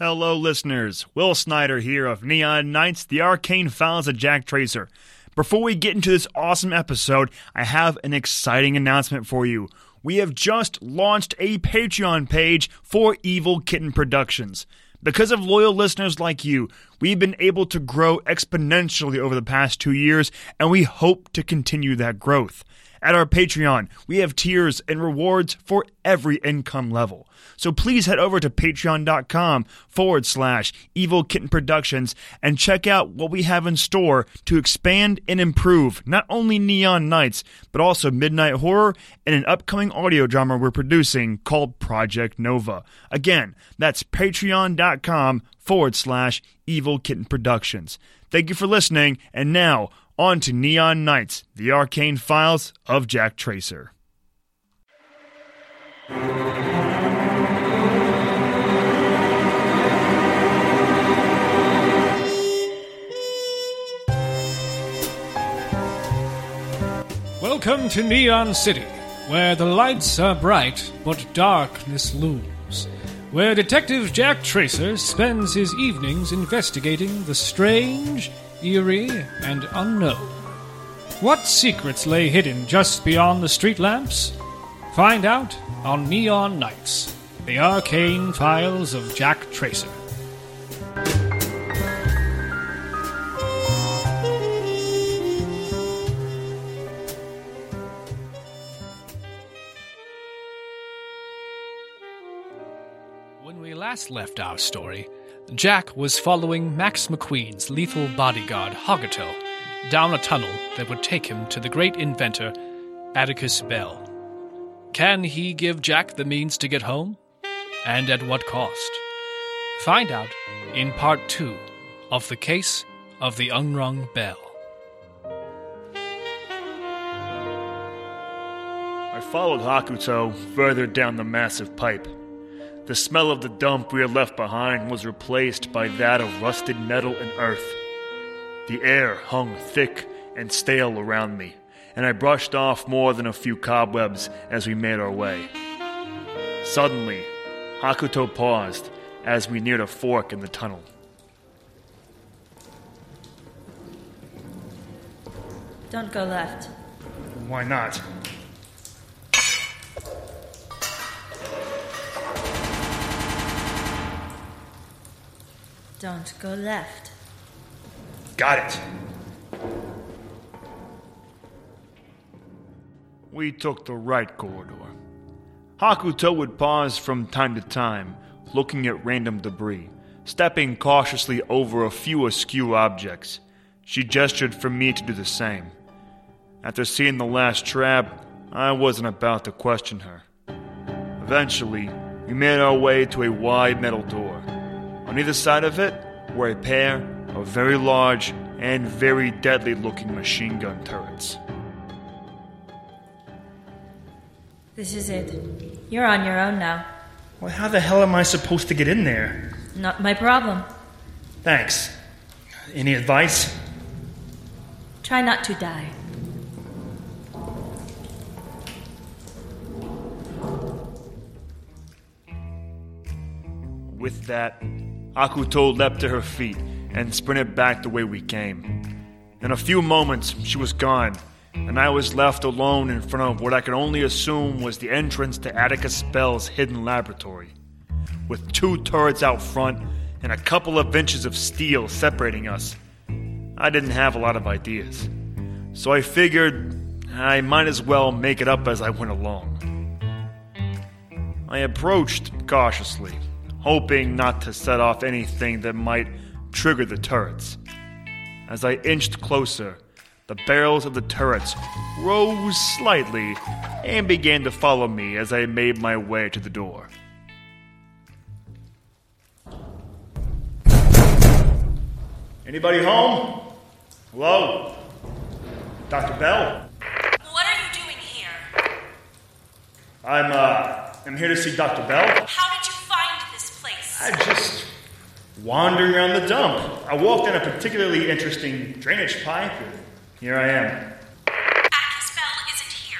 Hello, listeners. Will Snyder here of Neon Nights, the arcane files of Jack Tracer. Before we get into this awesome episode, I have an exciting announcement for you. We have just launched a Patreon page for Evil Kitten Productions. Because of loyal listeners like you, we've been able to grow exponentially over the past two years, and we hope to continue that growth. At our Patreon, we have tiers and rewards for every income level. So please head over to patreon.com forward slash evil kitten productions and check out what we have in store to expand and improve not only Neon Nights, but also Midnight Horror and an upcoming audio drama we're producing called Project Nova. Again, that's patreon.com forward slash evil kitten productions. Thank you for listening, and now on to Neon Nights, the arcane files of Jack Tracer. Welcome to Neon City, where the lights are bright but darkness looms. Where Detective Jack Tracer spends his evenings investigating the strange, eerie, and unknown. What secrets lay hidden just beyond the street lamps? Find out on Neon Nights, the arcane files of Jack Tracer. When we last left our story, Jack was following Max McQueen's lethal bodyguard, Hakuto, down a tunnel that would take him to the great inventor, Atticus Bell. Can he give Jack the means to get home? And at what cost? Find out in part two of The Case of the Unrung Bell. I followed Hakuto further down the massive pipe. The smell of the dump we had left behind was replaced by that of rusted metal and earth. The air hung thick and stale around me, and I brushed off more than a few cobwebs as we made our way. Suddenly, Hakuto paused as we neared a fork in the tunnel. Don't go left. Why not? Don't go left. Got it. We took the right corridor. Hakuto would pause from time to time, looking at random debris, stepping cautiously over a few askew objects. She gestured for me to do the same. After seeing the last trap, I wasn't about to question her. Eventually, we made our way to a wide metal door. On either side of it were a pair of very large and very deadly looking machine gun turrets. This is it. You're on your own now. Well, how the hell am I supposed to get in there? Not my problem. Thanks. Any advice? Try not to die. With that, Hakuto leapt to her feet and sprinted back the way we came. In a few moments, she was gone, and I was left alone in front of what I could only assume was the entrance to Atticus Bell's hidden laboratory. With two turrets out front and a couple of inches of steel separating us, I didn't have a lot of ideas. So I figured I might as well make it up as I went along. I approached cautiously, hoping not to set off anything that might trigger the turrets. As I inched closer, the barrels of the turrets rose slightly and began to follow me as I made my way to the door. Anybody home? Hello? Dr. Bell? What are you doing here? I'm, uh, I'm here to see Dr. Bell. How I just wandering around the dump. I walked in a particularly interesting drainage pipe, and here I am. Bell isn't here.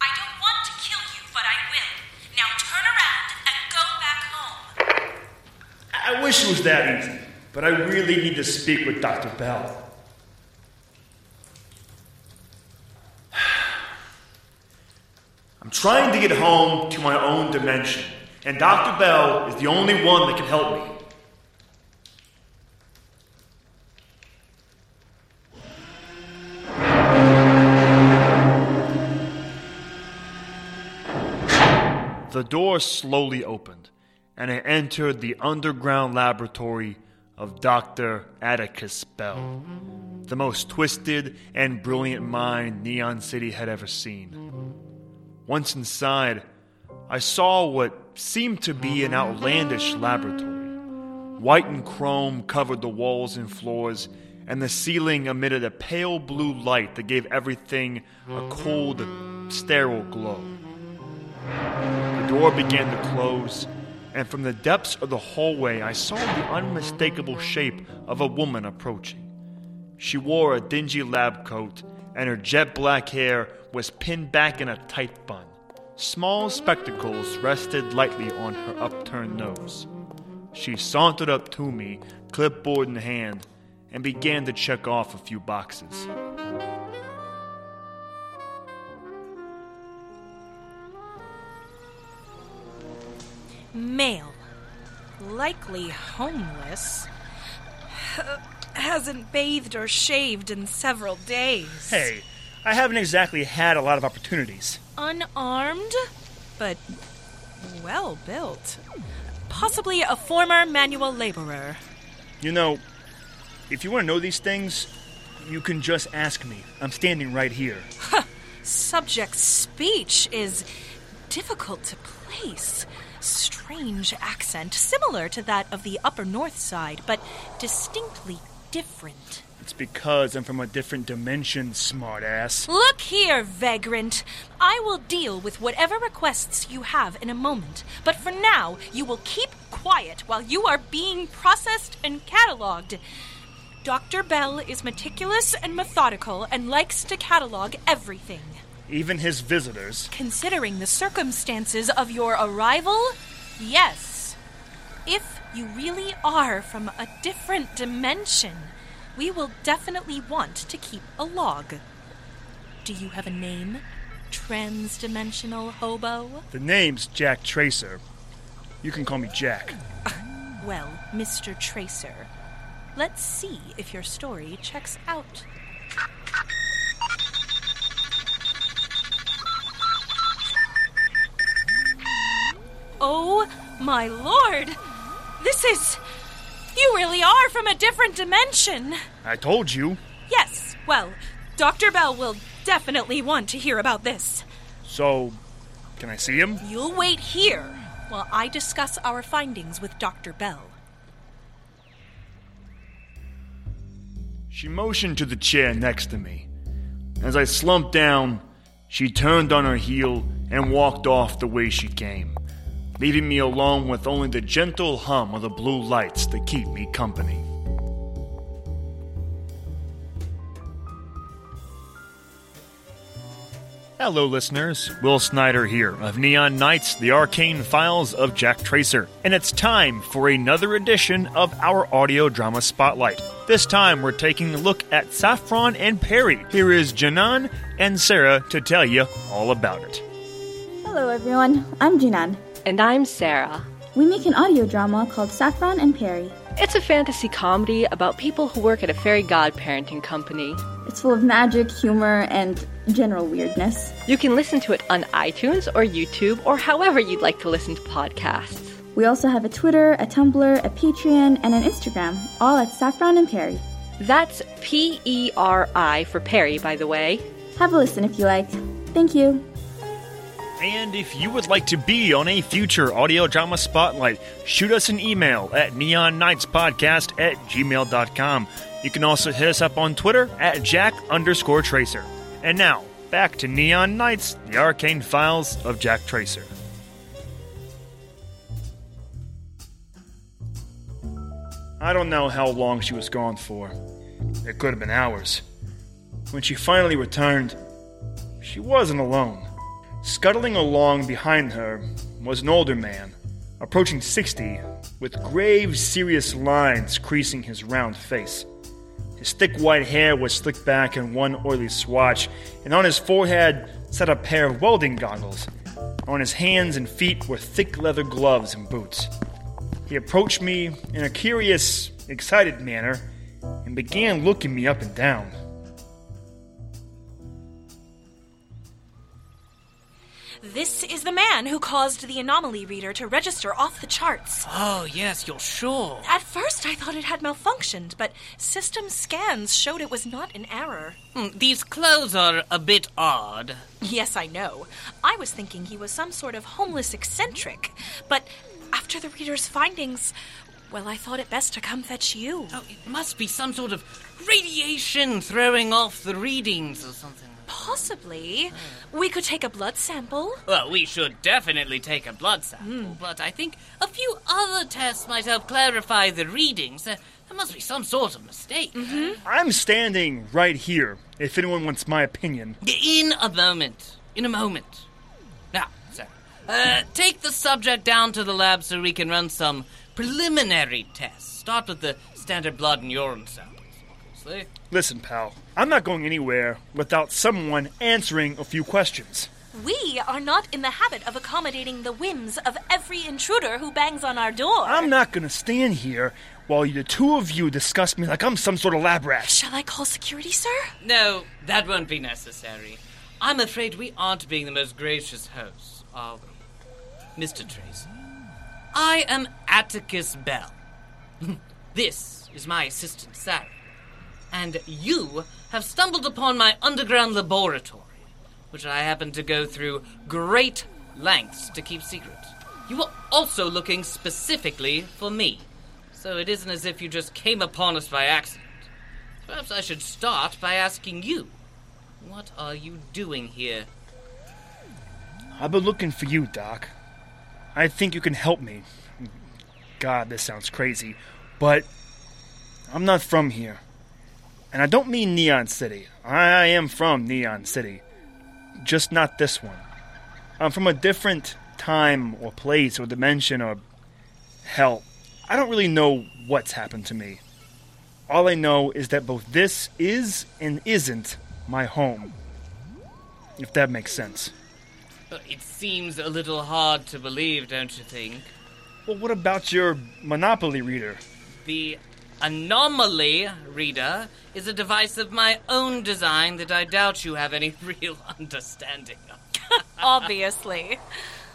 I don't want to kill you, but I will. Now turn around and go back home. I wish it was that easy, but I really need to speak with Dr. Bell. I'm trying to get home to my own dimension, and Dr. Bell is the only one that can help me. The door slowly opened, and I entered the underground laboratory of Dr. Atticus Bell, the most twisted and brilliant mind Neon City had ever seen. Once inside, I saw what seemed to be an outlandish laboratory. White and chrome covered the walls and floors, and the ceiling emitted a pale blue light that gave everything a cold, sterile glow. The door began to close, and from the depths of the hallway, I saw the unmistakable shape of a woman approaching. She wore a dingy lab coat, and her jet black hair was pinned back in a tight bun. Small spectacles rested lightly on her upturned nose. She sauntered up to me, clipboard in hand, and began to check off a few boxes. Male. Likely homeless. Hasn't bathed or shaved in several days. Hey, I haven't exactly had a lot of opportunities. Unarmed, but well built. Possibly a former manual laborer. You know, if you want to know these things, you can just ask me. I'm standing right here. Subject speech is difficult to place. Strange accent, similar to that of the Upper North Side, but distinctly different. It's because I'm from a different dimension, smartass. Look here, vagrant. I will deal with whatever requests you have in a moment, but for now, you will keep quiet while you are being processed and cataloged. Dr. Bell is meticulous and methodical and likes to catalog everything. Even his visitors. Considering the circumstances of your arrival, yes. If you really are from a different dimension, we will definitely want to keep a log. Do you have a name? Transdimensional hobo? The name's Jack Tracer. You can call me Jack. Well, Mr. Tracer, let's see if your story checks out. Oh my lord! This is. You really are from a different dimension! I told you. Yes, well, Dr. Bell will definitely want to hear about this. So, can I see him? You'll wait here while I discuss our findings with Dr. Bell. She motioned to the chair next to me. As I slumped down, she turned on her heel and walked off the way she came, leaving me alone with only the gentle hum of the blue lights to keep me company. Hello, listeners. Will Snyder here of Neon Nights, the arcane files of Jack Tracer. And it's time for another edition of our audio drama spotlight. This time we're taking a look at Saffron and Peri. Here is Janan and Sarah to tell you all about it. Hello, everyone. I'm Jinan. And I'm Sarah. We make an audio drama called Saffron and Peri. It's a fantasy comedy about people who work at a fairy godparenting company. It's full of magic, humor, and general weirdness. You can listen to it on iTunes or YouTube or however you'd like to listen to podcasts. We also have a Twitter, a Tumblr, a Patreon, and an Instagram, all at Saffron and Peri. That's P E R I for Peri, by the way. Have a listen if you like. Thank you. And if you would like to be on a future audio drama spotlight, shoot us an email at neonnightspodcast at gmail.com. You can also hit us up on Twitter at jack underscore tracer. And now, back to Neon Nights, the arcane files of Jack Tracer. I don't know how long she was gone for. It could have been hours. When she finally returned, she wasn't alone. Scuttling along behind her was an older man, approaching 60, with grave, serious lines creasing his round face. His thick white hair was slicked back in one oily swatch, and on his forehead sat a pair of welding goggles. On his hands and feet were thick leather gloves and boots. He approached me in a curious, excited manner and began looking me up and down. This is the man who caused the anomaly reader to register off the charts. Oh, yes, you're sure. At first, I thought it had malfunctioned, but system scans showed it was not an error. Hmm, These clothes are a bit odd. Yes, I know. I was thinking he was some sort of homeless eccentric, but after the reader's findings, well, I thought it best to come fetch you. Oh, it must be some sort of radiation throwing off the readings or something. Possibly. We could take a blood sample. Well, we should definitely take a blood sample, but I think a few other tests might help clarify the readings. There, there must be some sort of mistake. I'm standing right here, if anyone wants my opinion. In a moment. In a moment. Now, sir, uh, take the subject down to the lab so we can run some preliminary tests. Start with the standard blood and urine samples, obviously. Listen, pal, I'm not going anywhere without someone answering a few questions. We are not in the habit of accommodating the whims of every intruder who bangs on our door. I'm not gonna stand here while you, the two of you discuss me like I'm some sort of lab rat. Shall I call security, sir? No, that won't be necessary. I'm afraid we aren't being the most gracious hosts, are we? Mr. Tracy. I am Atticus Bell. this is my assistant, Sarah. And you have stumbled upon my underground laboratory, which I happen to go through great lengths to keep secret. You were also looking specifically for me, so it isn't as if you just came upon us by accident. Perhaps I should start by asking you what are you doing here? I've been looking for you, Doc. I think you can help me. God, this sounds crazy, but I'm not from here. And I don't mean Neon City. I am from Neon City. Just not this one. I'm from a different time or place or dimension or. Hell, I don't really know what's happened to me. All I know is that both this is and isn't my home. If that makes sense. Uh, It seems a little hard to believe, don't you think? Well, what about your Monopoly reader? The anomaly reader is a device of my own design that I doubt you have any real understanding of. Obviously.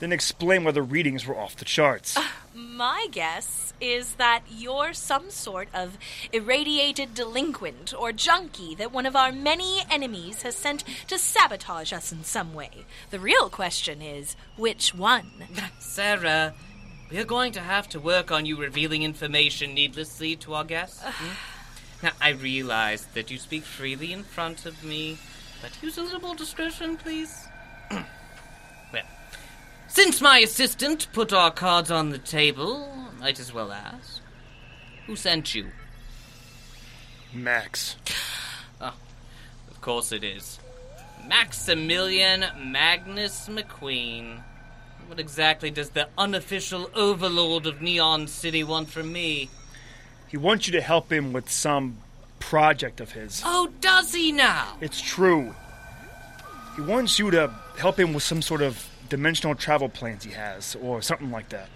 Then explain why the readings were off the charts. My guess is that you're some sort of irradiated delinquent or junkie that one of our many enemies has sent to sabotage us in some way. The real question is which one? Sarah, we're going to have to work on you revealing information needlessly to our guests. hmm? Now, I realize that you speak freely in front of me, but use a little more discretion, please. since my assistant put our cards on the table, I might as well ask. Who sent you? Max. Ah, of course it is. Maximilian Magnus McQueen. What exactly does the unofficial overlord of Neon City want from me? He wants you to help him with some project of his. Oh, does he now? It's true. He wants you to help him with some sort of dimensional travel plans he has, or something like that.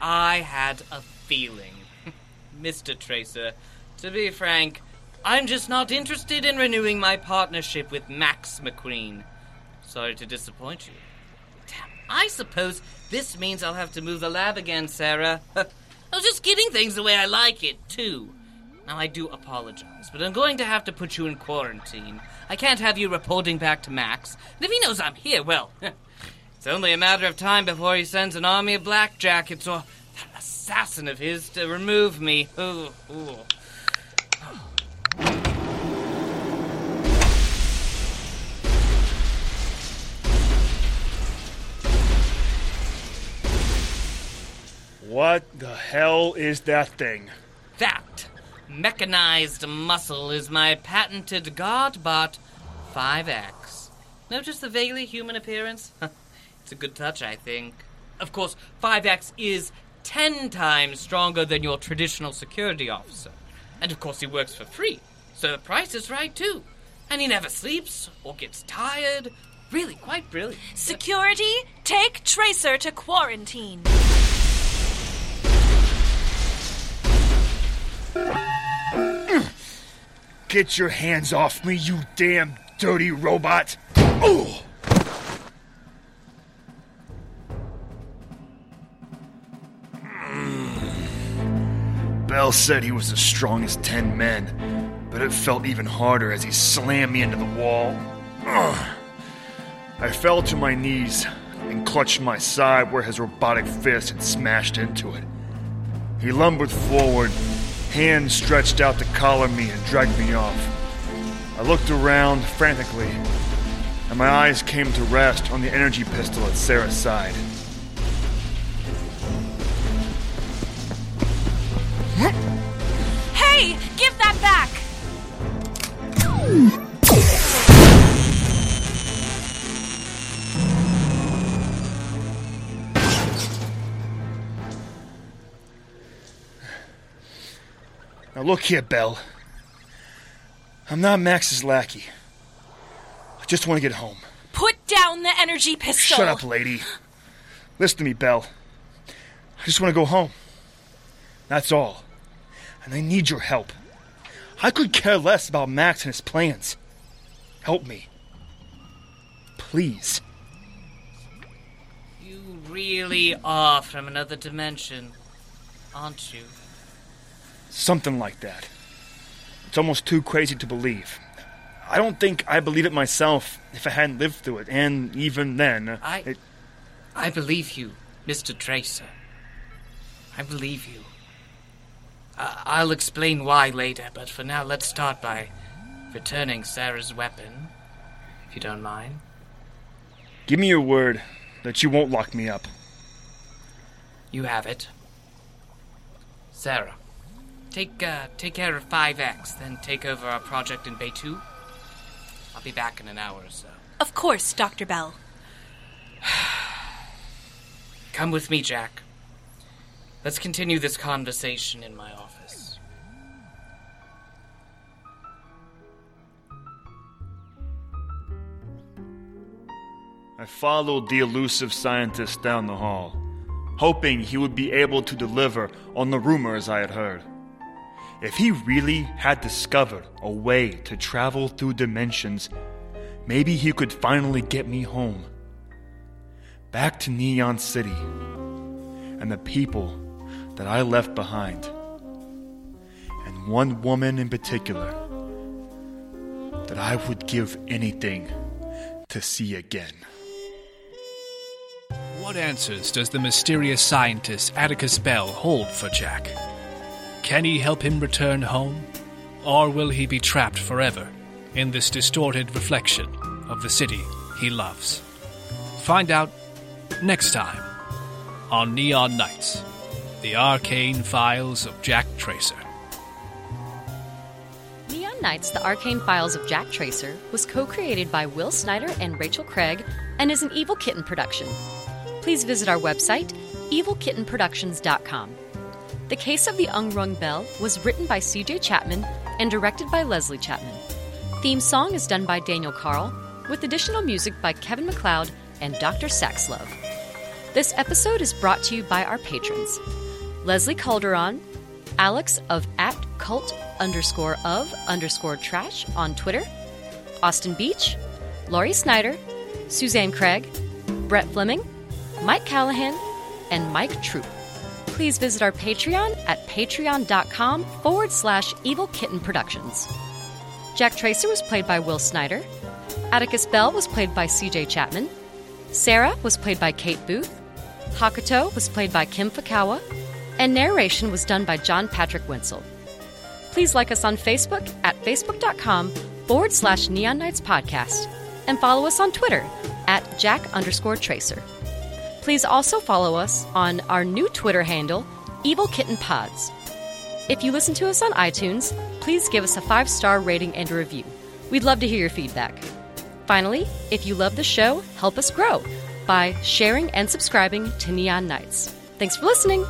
I had a feeling. Mr. Tracer, to be frank, I'm just not interested in renewing my partnership with Max McQueen. Sorry to disappoint you. I suppose this means I'll have to move the lab again, Sarah. I was just getting things the way I like it, too. Now, I do apologize, but I'm going to have to put you in quarantine. I can't have you reporting back to Max. And if he knows I'm here, well, it's only a matter of time before he sends an army of blackjackets or that assassin of his to remove me. Ooh, ooh. What the hell is that thing? That mechanized muscle is my patented Godbot 5X. Notice the vaguely human appearance? it's a good touch, I think. Of course, 5X is ten times stronger than your traditional security officer. And of course, he works for free, so the price is right too. And he never sleeps or gets tired. Really, quite brilliant. Security, take Tracer to quarantine. Get your hands off me, you damn dirty robot! Oh! Said he was as strong as ten men, but it felt even harder as he slammed me into the wall. Ugh. I fell to my knees and clutched my side where his robotic fist had smashed into it. He lumbered forward, hands stretched out to collar me and drag me off. I looked around frantically, and my eyes came to rest on the energy pistol at Sarah's side. Now look here, Bell. I'm not Max's lackey. I just want to get home. Put down the energy oh, pistol. Shut up, lady. Listen to me, Bell. I just want to go home. That's all. And I need your help. I could care less about Max and his plans. Help me. Please. You really are from another dimension, aren't you? Something like that. It's almost too crazy to believe. I don't think I believe it myself if I hadn't lived through it, and even then, I. it, I believe you, Mr. Tracer. I believe you. I- I'll explain why later, but for now, let's start by returning Sarah's weapon, if you don't mind. give me your word that you won't lock me up. You have it. Sarah, take uh, take care of 5X, then take over our project in Bay 2. I'll be back in an hour or so. Of course, Dr. Bell. Come with me, Jack. Let's continue this conversation in my office. I followed the elusive scientist down the hall, hoping he would be able to deliver on the rumors I had heard. If he really had discovered a way to travel through dimensions, maybe he could finally get me home. Back to Neon City and the people that I left behind. And one woman in particular that I would give anything to see again. What answers does the mysterious scientist Atticus Bell hold for Jack? Can he help him return home? Or will he be trapped forever in this distorted reflection of the city he loves? Find out next time on Neon Nights The Arcane Files of Jack Tracer. Neon Nights The Arcane Files of Jack Tracer was co created by Will Snyder and Rachel Craig and is an Evil Kitten production. Please visit our website, evilkittenproductions.com. The Case of the Unrung Bell was written by CJ Chapman and directed by Leslie Chapman. Theme song is done by Daniel Carl, with additional music by Kevin MacLeod and Dr. Saxlove. This episode is brought to you by our patrons Leslie Calderon, Alex of at cult underscore of underscore trash on Twitter, Austin Beach, Laurie Snyder, Suzanne Craig, Brett Fleming, Mike Callahan, and Mike Troop. Please visit our Patreon at patreon.com forward slash evil kitten productions. Jack Tracer was played by Will Snyder. Atticus Bell was played by CJ Chapman. Sarah was played by Kate Booth. Hakuto was played by Kim Fukawa. And narration was done by John Patrick Wenzel. Please like us on Facebook at facebook.com forward slash neon nights podcast and follow us on Twitter at jack underscore tracer. Please also follow us on our new Twitter handle, Evil Kitten Pods. If you listen to us on iTunes, please give us a five star rating and a review. We'd love to hear your feedback. Finally, if you love the show, help us grow by sharing and subscribing to Neon Nights. Thanks for listening.